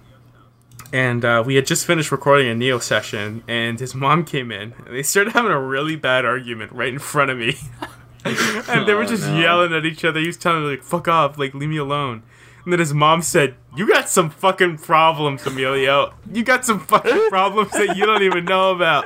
and uh, we had just finished recording a Neo session, and his mom came in, and they started (laughs) having a really bad argument right in front of me, (laughs) and they were Oh, just no. yelling at each other. He was telling me like, "Fuck off, like leave me alone." And then his mom said, "You got some fucking problems, Emilio. You got some fucking (laughs) problems that you don't even know about."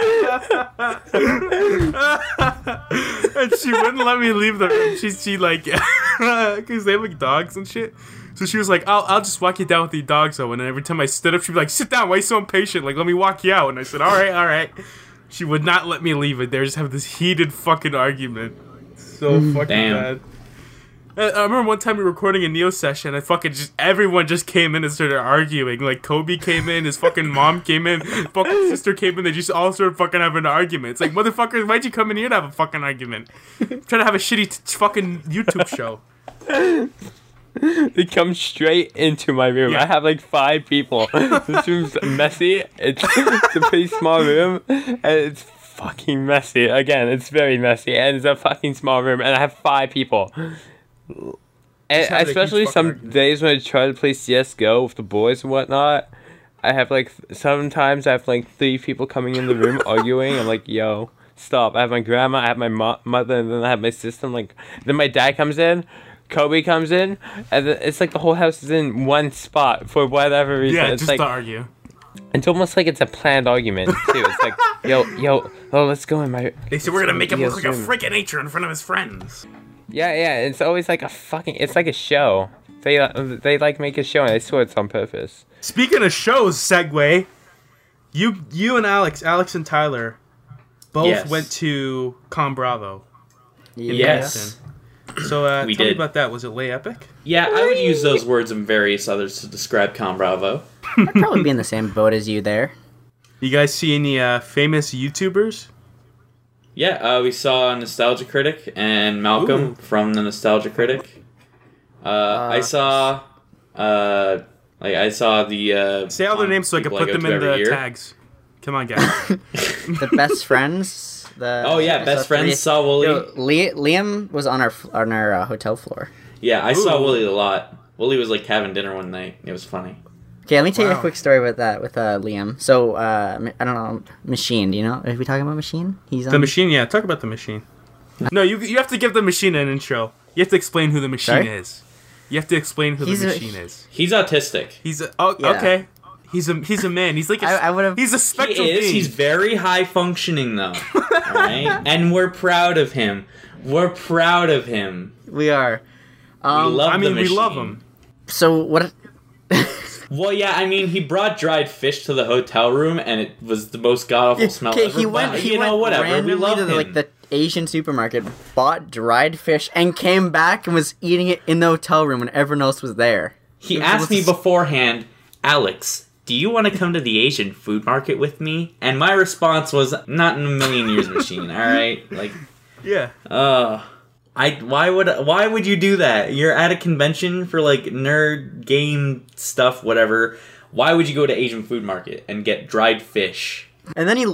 and she wouldn't let me leave the room. She she like because they have like dogs and shit. So she was like, "I'll I'll just walk you down with the dogs though." And every time I stood up, she'd be like, "Sit down. Why are you so impatient? Like let me walk you out." And I said, "All right, all right." She would not let me leave it. They just have this heated fucking argument. So mm. fucking Damn. bad. I I remember one time we were recording a Neo session. I fucking just everyone just came in and started arguing. Like Kobe came in, his fucking mom came in, fucking (laughs) sister came in. They just all started fucking having an argument. It's like motherfuckers, why'd you come in here to have a fucking argument? trying to have a shitty t- fucking YouTube (laughs) show. (laughs) They come straight into my room. Yeah. I have like five people. (laughs) this room's messy. It's, it's a pretty small room, and it's fucking messy. Again, it's very messy, and it's a fucking small room, and I have five people. And Just have a huge especially some argument. days when I try to play CS:GO with the boys and whatnot, I have like sometimes I have like three people coming in the room (laughs) arguing. I'm like, yo. Stop! I have my grandma, I have my mo- mother, and then I have my sister. I'm like, then my dad comes in, Kobe comes in, and it's like the whole house is in one spot for whatever reason. Yeah, it's just like to argue. it's almost like it's a planned argument too. It's like, (laughs) yo, yo, oh, let's go in my. They said we're gonna make him Yes, look like a freaking nature in front of his friends. Yeah, yeah. It's always like a fucking. It's like a show. They uh, they like make a show, and I swear it's on purpose. Speaking of shows, segue. You you and Alex, Alex and Tyler, both Yes. went to Con Bravo. Yes. So uh, We tell me about that. Was it lay epic? Yeah, I would use those words and various others to describe Con Bravo. I'd probably be in the same boat as you there. You guys see any uh, famous YouTubers? Yeah, uh, we saw Nostalgia Critic and Malcolm Ooh. from the Nostalgia Critic. Uh, I saw, uh, like I saw the. Uh, Say all their names so I can put them in the year. tags. Come on, guys. (laughs) The best friends. The Oh yeah, best friends three- saw Woolie. Yo, Liam was on our on our uh, hotel floor. yeah, I saw Ooh. Woolie a lot. Woolie was like having dinner one night. It was funny. Okay, let me tell you a quick story with that with uh, Liam. So uh, m- I don't know, Machine. Do you know? Are we talking about Machine? He's on. the machine, yeah. Talk about the machine. No, you you have to give the machine an intro. You have to explain who the machine Sorry? is. You have to explain who He's the a- machine is. He's autistic. He's a, oh Yeah. okay. He's a he's a man. He's like a, I- I would've- he's a He is. being. He's very high functioning though. Alright? (laughs) And we're proud of him. We're proud of him. We are. Um, we love I mean, the we love him. So what? (laughs) Well, yeah, I mean, he brought dried fish to the hotel room, and it was the most god awful smell Okay, ever. he but, went. He you went know, whatever. We love to him. like the Asian supermarket, bought dried fish, and came back and was eating it in the hotel room when everyone else was there. he it asked me beforehand, Alex, do you want to come to the Asian food market with me? And my response was, not in a million years, machine. All right, like, Yeah. uh, I why would why would you do that? You're at a convention for like nerd game stuff, whatever. Why would you go to Asian food market and get dried fish? And then he,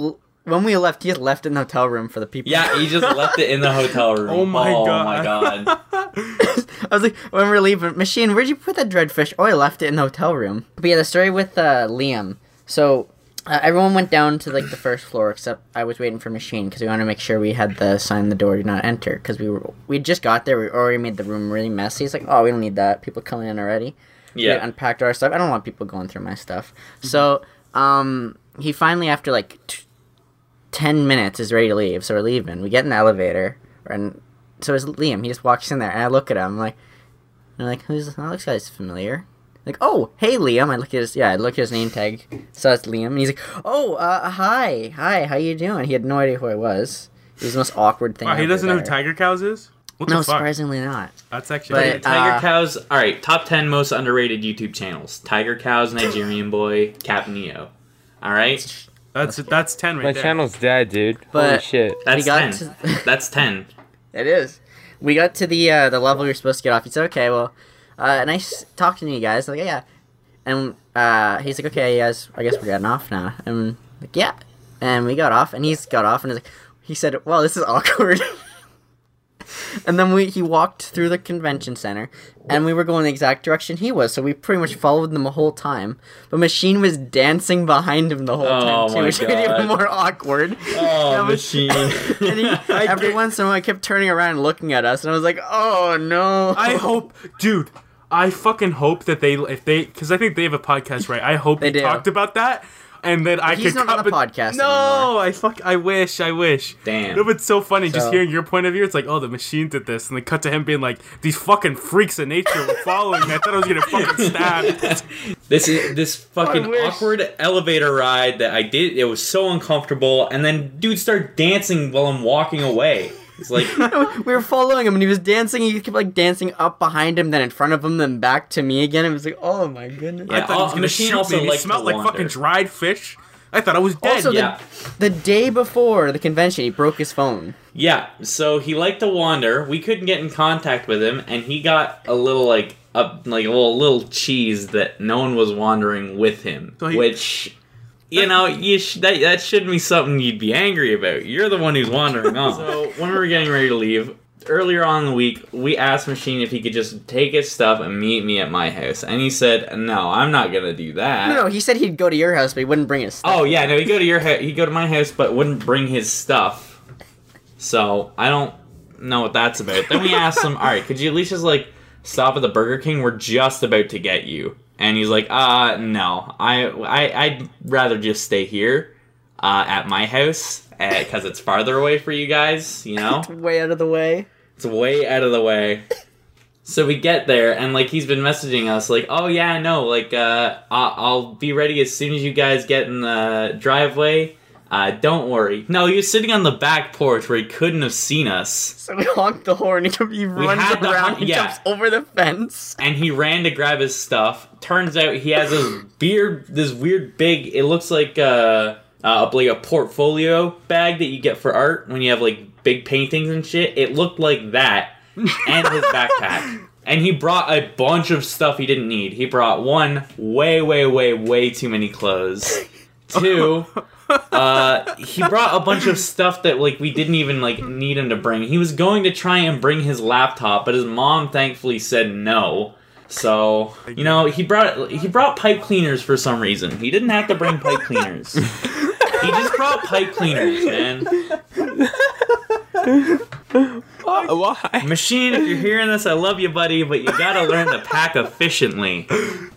when we left, he just left it in the hotel room for the people. Yeah, he just left it in the hotel (laughs) room. Oh my oh God. my god. (laughs) I was like, when we're leaving, machine, where'd you put that dreadfish? Oh, I left it in the hotel room. But yeah, the story with uh, Liam. So uh, everyone went down to like the first floor, except I was waiting for machine because we wanted to make sure we had the sign the door do not enter because we were we just got there. We already made the room really messy. It's like, oh, we don't need that. People coming in already. We Yeah. unpacked our stuff. I don't want people going through my stuff. So um, he finally, after like t- ten minutes, is ready to leave. So we're leaving. We get in the elevator, and so it's Liam. He just walks in there, and I look at him. I'm like, I'm like, who's that? Looks guy's familiar. Like, oh, hey, Liam. I look at his, yeah, I look at his name tag. So it's Liam, and he's like, oh, uh, hi, hi, how you doing? He had no idea who I was. It was the most awkward thing. Wow, he doesn't know who. Tiger Cows is. What No, the fuck? surprisingly not. That's actually. But- Tiger uh, Cows. All right, top ten most underrated YouTube channels: Tiger Cows, Nigerian Boy, Captain Neo. All right, that's that's ten right there. My there. channel's dead, dude. Holy shit. that's ten. to- (laughs) (laughs) That's ten. It is. We got to the uh, the level you're supposed to get off. He said, okay, well, uh, nice talking to you guys. I'm like, yeah. And uh, he's like, okay, guys, I guess we're getting off now. And I'm like, yeah. And we got off, and he's got off, and he's like, he said, well, this is (laughs) awkward. And then we he walked through the convention center, and we were going the exact direction he was, so we pretty much followed them the whole time. But Machine was dancing behind him the whole Oh time too, which made it even more awkward. (laughs) Oh, was- machine. (laughs) And he, (laughs) every once in a while, he kept turning around and looking at us, and I was like, "Oh no!" I hope, dude. I fucking hope that they, if they, because I think they have a podcast, right? I hope They they, talked about that, and then I he's could. not on the podcast No, anymore. I fuck. I wish. I wish. Damn. No, but it's so funny just hearing your point of view. It's like, oh, the machine did this, and they cut to him being like, these fucking freaks of nature were following me. I thought I was gonna fucking (laughs) stabbed. This is this fucking awkward elevator ride that I did. It was so uncomfortable, and then dude started dancing while I'm walking away. It's like (laughs) we were following him, and he was dancing. He kept like dancing up behind him, then in front of him, then back to me again. It was like, "Oh my goodness!" Yeah. I thought he was gonna machine shoot also me. He smelled like fucking dried fish. I thought I was dead. Also, yeah. the, the day before the convention, he broke his phone. Yeah, so he liked to wander. We couldn't get in contact with him, and he got a little like up like a little little cheese that no one was wandering with him. So he- which you know, you sh- that that shouldn't be something you'd be angry about. You're the one who's wandering (laughs) off. So when we were getting ready to leave. Earlier on in the week, we asked Machine if he could just take his stuff and meet me at my house, and he said, "No, I'm not gonna do that." No, no, he said he'd go to your house, but he wouldn't bring his stuff. Oh yeah, no, he'd go to your house. He'd go to my house, but wouldn't bring his stuff. So I don't know what that's about. Then we asked him, (laughs) "All right, could you at least just like stop at the Burger King? We're just about to get you." And he's like, "Uh, no, I, I, I'd rather just stay here, uh, at my house, because it's farther away for you guys. You know." (laughs) way out of the way. It's way out of the way. So we get there, and like he's been messaging us, like, "Oh yeah, no, like uh, I'll, I'll be ready as soon as you guys get in the driveway. Uh, don't worry." No, he was sitting on the back porch where he couldn't have seen us, So we honked the horn. He, he runs around. He yeah. jumps over the fence. and he ran to grab his stuff. Turns out he has this beard, this weird big. It looks like uh, uh, like a portfolio bag that you get for art when you have like big paintings and shit. It looked like that, and his (laughs) backpack. And he brought a bunch of stuff he didn't need. He brought one, way, way, way, way too many clothes. (laughs) Two, uh, he brought a bunch of stuff that like we didn't even like need him to bring. He was going to try and bring his laptop, but his mom thankfully said no. So you know he brought he brought pipe cleaners for some reason. He didn't have to bring pipe cleaners. he just brought pipe cleaners, man. Why? Machine, if you're hearing this, I love you, buddy, but you gotta learn to pack efficiently.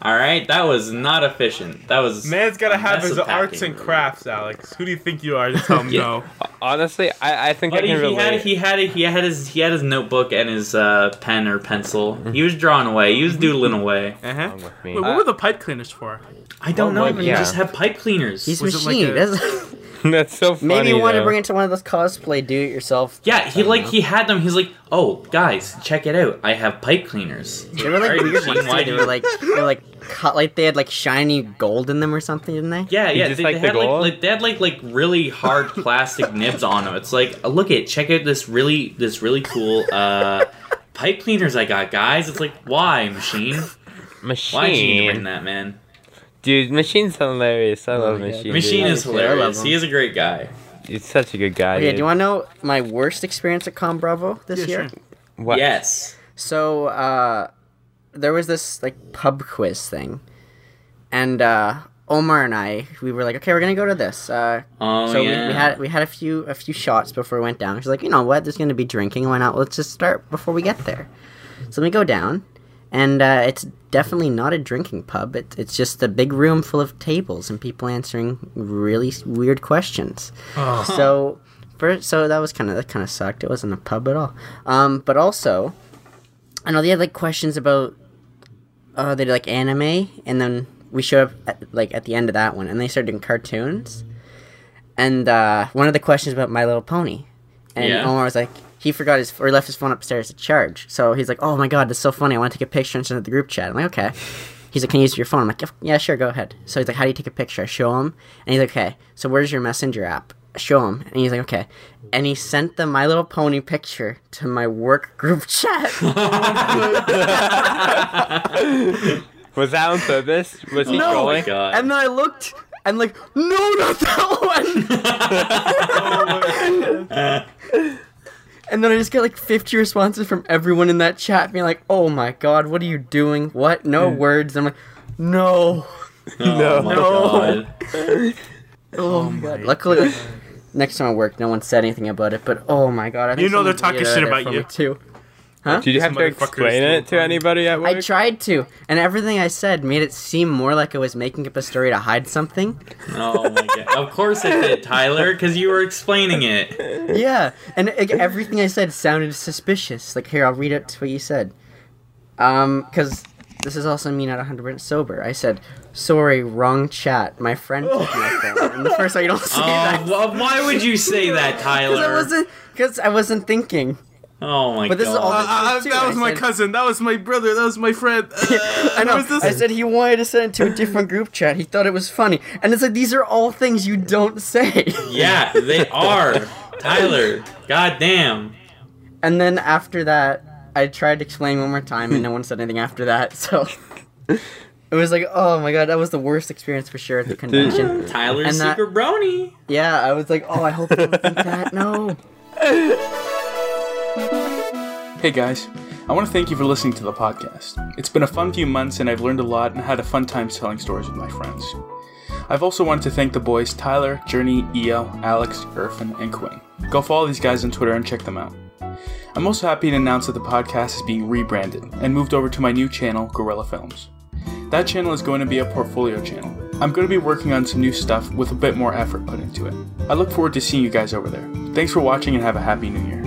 All right, that was not efficient. That was Man's gotta have his of arts and crafts, Alex. Who do you think you are to tell him Yeah. no? Honestly, I, I think I Buddy, can he relate. had he had he had his he had his notebook and his uh, pen or pencil. He was drawing away. He was doodling away. Uh-huh. Wrong with me. Wait, what Uh, were the pipe cleaners for? I don't Well, know. like, You yeah. just have pipe cleaners. He's Was it like machine. a- That's- (laughs) (laughs) That's so funny. Maybe you want to bring it to one of those cosplay do-it-yourself. yeah, he like know. he had them. He's like, oh guys, check it out. I have pipe cleaners. They were like weird Machine, ones. why Too. They do were like they were like cut like they had like shiny gold in them or something, didn't they? Yeah, yeah. They, like they the had like, gold? like they had like like really hard (laughs) plastic nibs on them. It's like, look at check out this really this really cool uh pipe cleaners I got, guys. It's like, why machine? Machine. Why did you need to bring that, man? Dude, Machine's hilarious. I love my Machine. Machine dude. is Yeah, I love hilarious. him. He is a great guy. He's such a good guy. Okay, dude. do you want to know my worst experience at Con Bravo this Yeah, year? sure. What? Yes. So uh, there was this like pub quiz thing, and uh, Omar and I we were like, okay, we're gonna go to this. Uh, Oh so yeah. we, we had we had a few a few shots before we went down. She's like, you know what? There's gonna be drinking. Why not? Let's just start before we get there. So we go down, and uh, it's definitely not a drinking pub. It, it's just a big room full of tables and people answering really weird questions. So, for, so that was kind of that kind of sucked. It wasn't a pub at all. Um, but also, I know they had like questions about uh, they did like anime, and then we showed up at, like at the end of that one, and they started doing cartoons. And uh, one of the questions about My Little Pony, and Yeah. Omar was like, he forgot his or left his phone upstairs to charge, so he's like, "Oh my god, that's so funny! I want to take a picture and send it to the group chat." I'm like, "Okay." He's like, "Can you use your phone?" I'm like, "Yeah, "Yeah, sure, go ahead." So he's like, "How do you take a picture?" I show him, and he's like, "Okay, so where's your messenger app?" show him, and he's like, okay. And he sent the My Little Pony picture to my work group (laughs) chat. (laughs) Was that on purpose? Was he No. Oh my trolling? god. and then I looked, and like, no, not that (laughs) one. And then I just get like 50 responses from everyone in that chat being like, oh my god, what are you doing? What? No words. I'm like, no. (laughs) Oh, (laughs) oh, oh my No. god. Oh, my god. Luckily, next time I work, no one said anything about it, but oh my god. I think You know they're talking shit about you. me, Too. Did you have to explain it to anybody at work? I tried to, and everything I said made it seem more like I was making up a story to hide something. Oh my god. Of course it did, Tyler, because you were explaining it. Yeah, and like, everything I said sounded suspicious. Like, here, I'll read it what you said. Um, because this is also me not 100% sober. I said, sorry, wrong chat. My friend took my phone. And the first time you don't (laughs) say Oh, that. well, why would you say that, (laughs) Tyler? Because I Tyler? wasn't, because I wasn't thinking. Oh my But this is god. all- Uh, uh, Too, that was I my said- cousin. That was my brother. That was my friend. I know. Who is this? I said he wanted to send it to a different group chat. He thought it was funny, and it's like these are all things you don't say. (laughs) Yeah, they are. Tyler. God damn. And then after that, I tried to explain one more time, and no one said anything after that. (laughs) So it was like, oh my god, that was the worst experience for sure at the (laughs) convention. Tyler's And that- secret brony. Yeah, I was like, oh, I hope they don't think that. No. Hey guys, I want to thank you for listening to the podcast. It's been a fun few months and I've learned a lot and had a fun time telling stories with my friends. I've also wanted to thank the boys Tyler, Journey, Eo, Alex, Irfan, and Quinn. Go follow these guys on Twitter and check them out. I'm also happy to announce that the podcast is being rebranded and moved over to my new channel, Gorilla Films. That channel is going to be a portfolio channel. I'm going to be working on some new stuff with a bit more effort put into it. I look forward to seeing you guys over there. Thanks for watching and have a happy new year.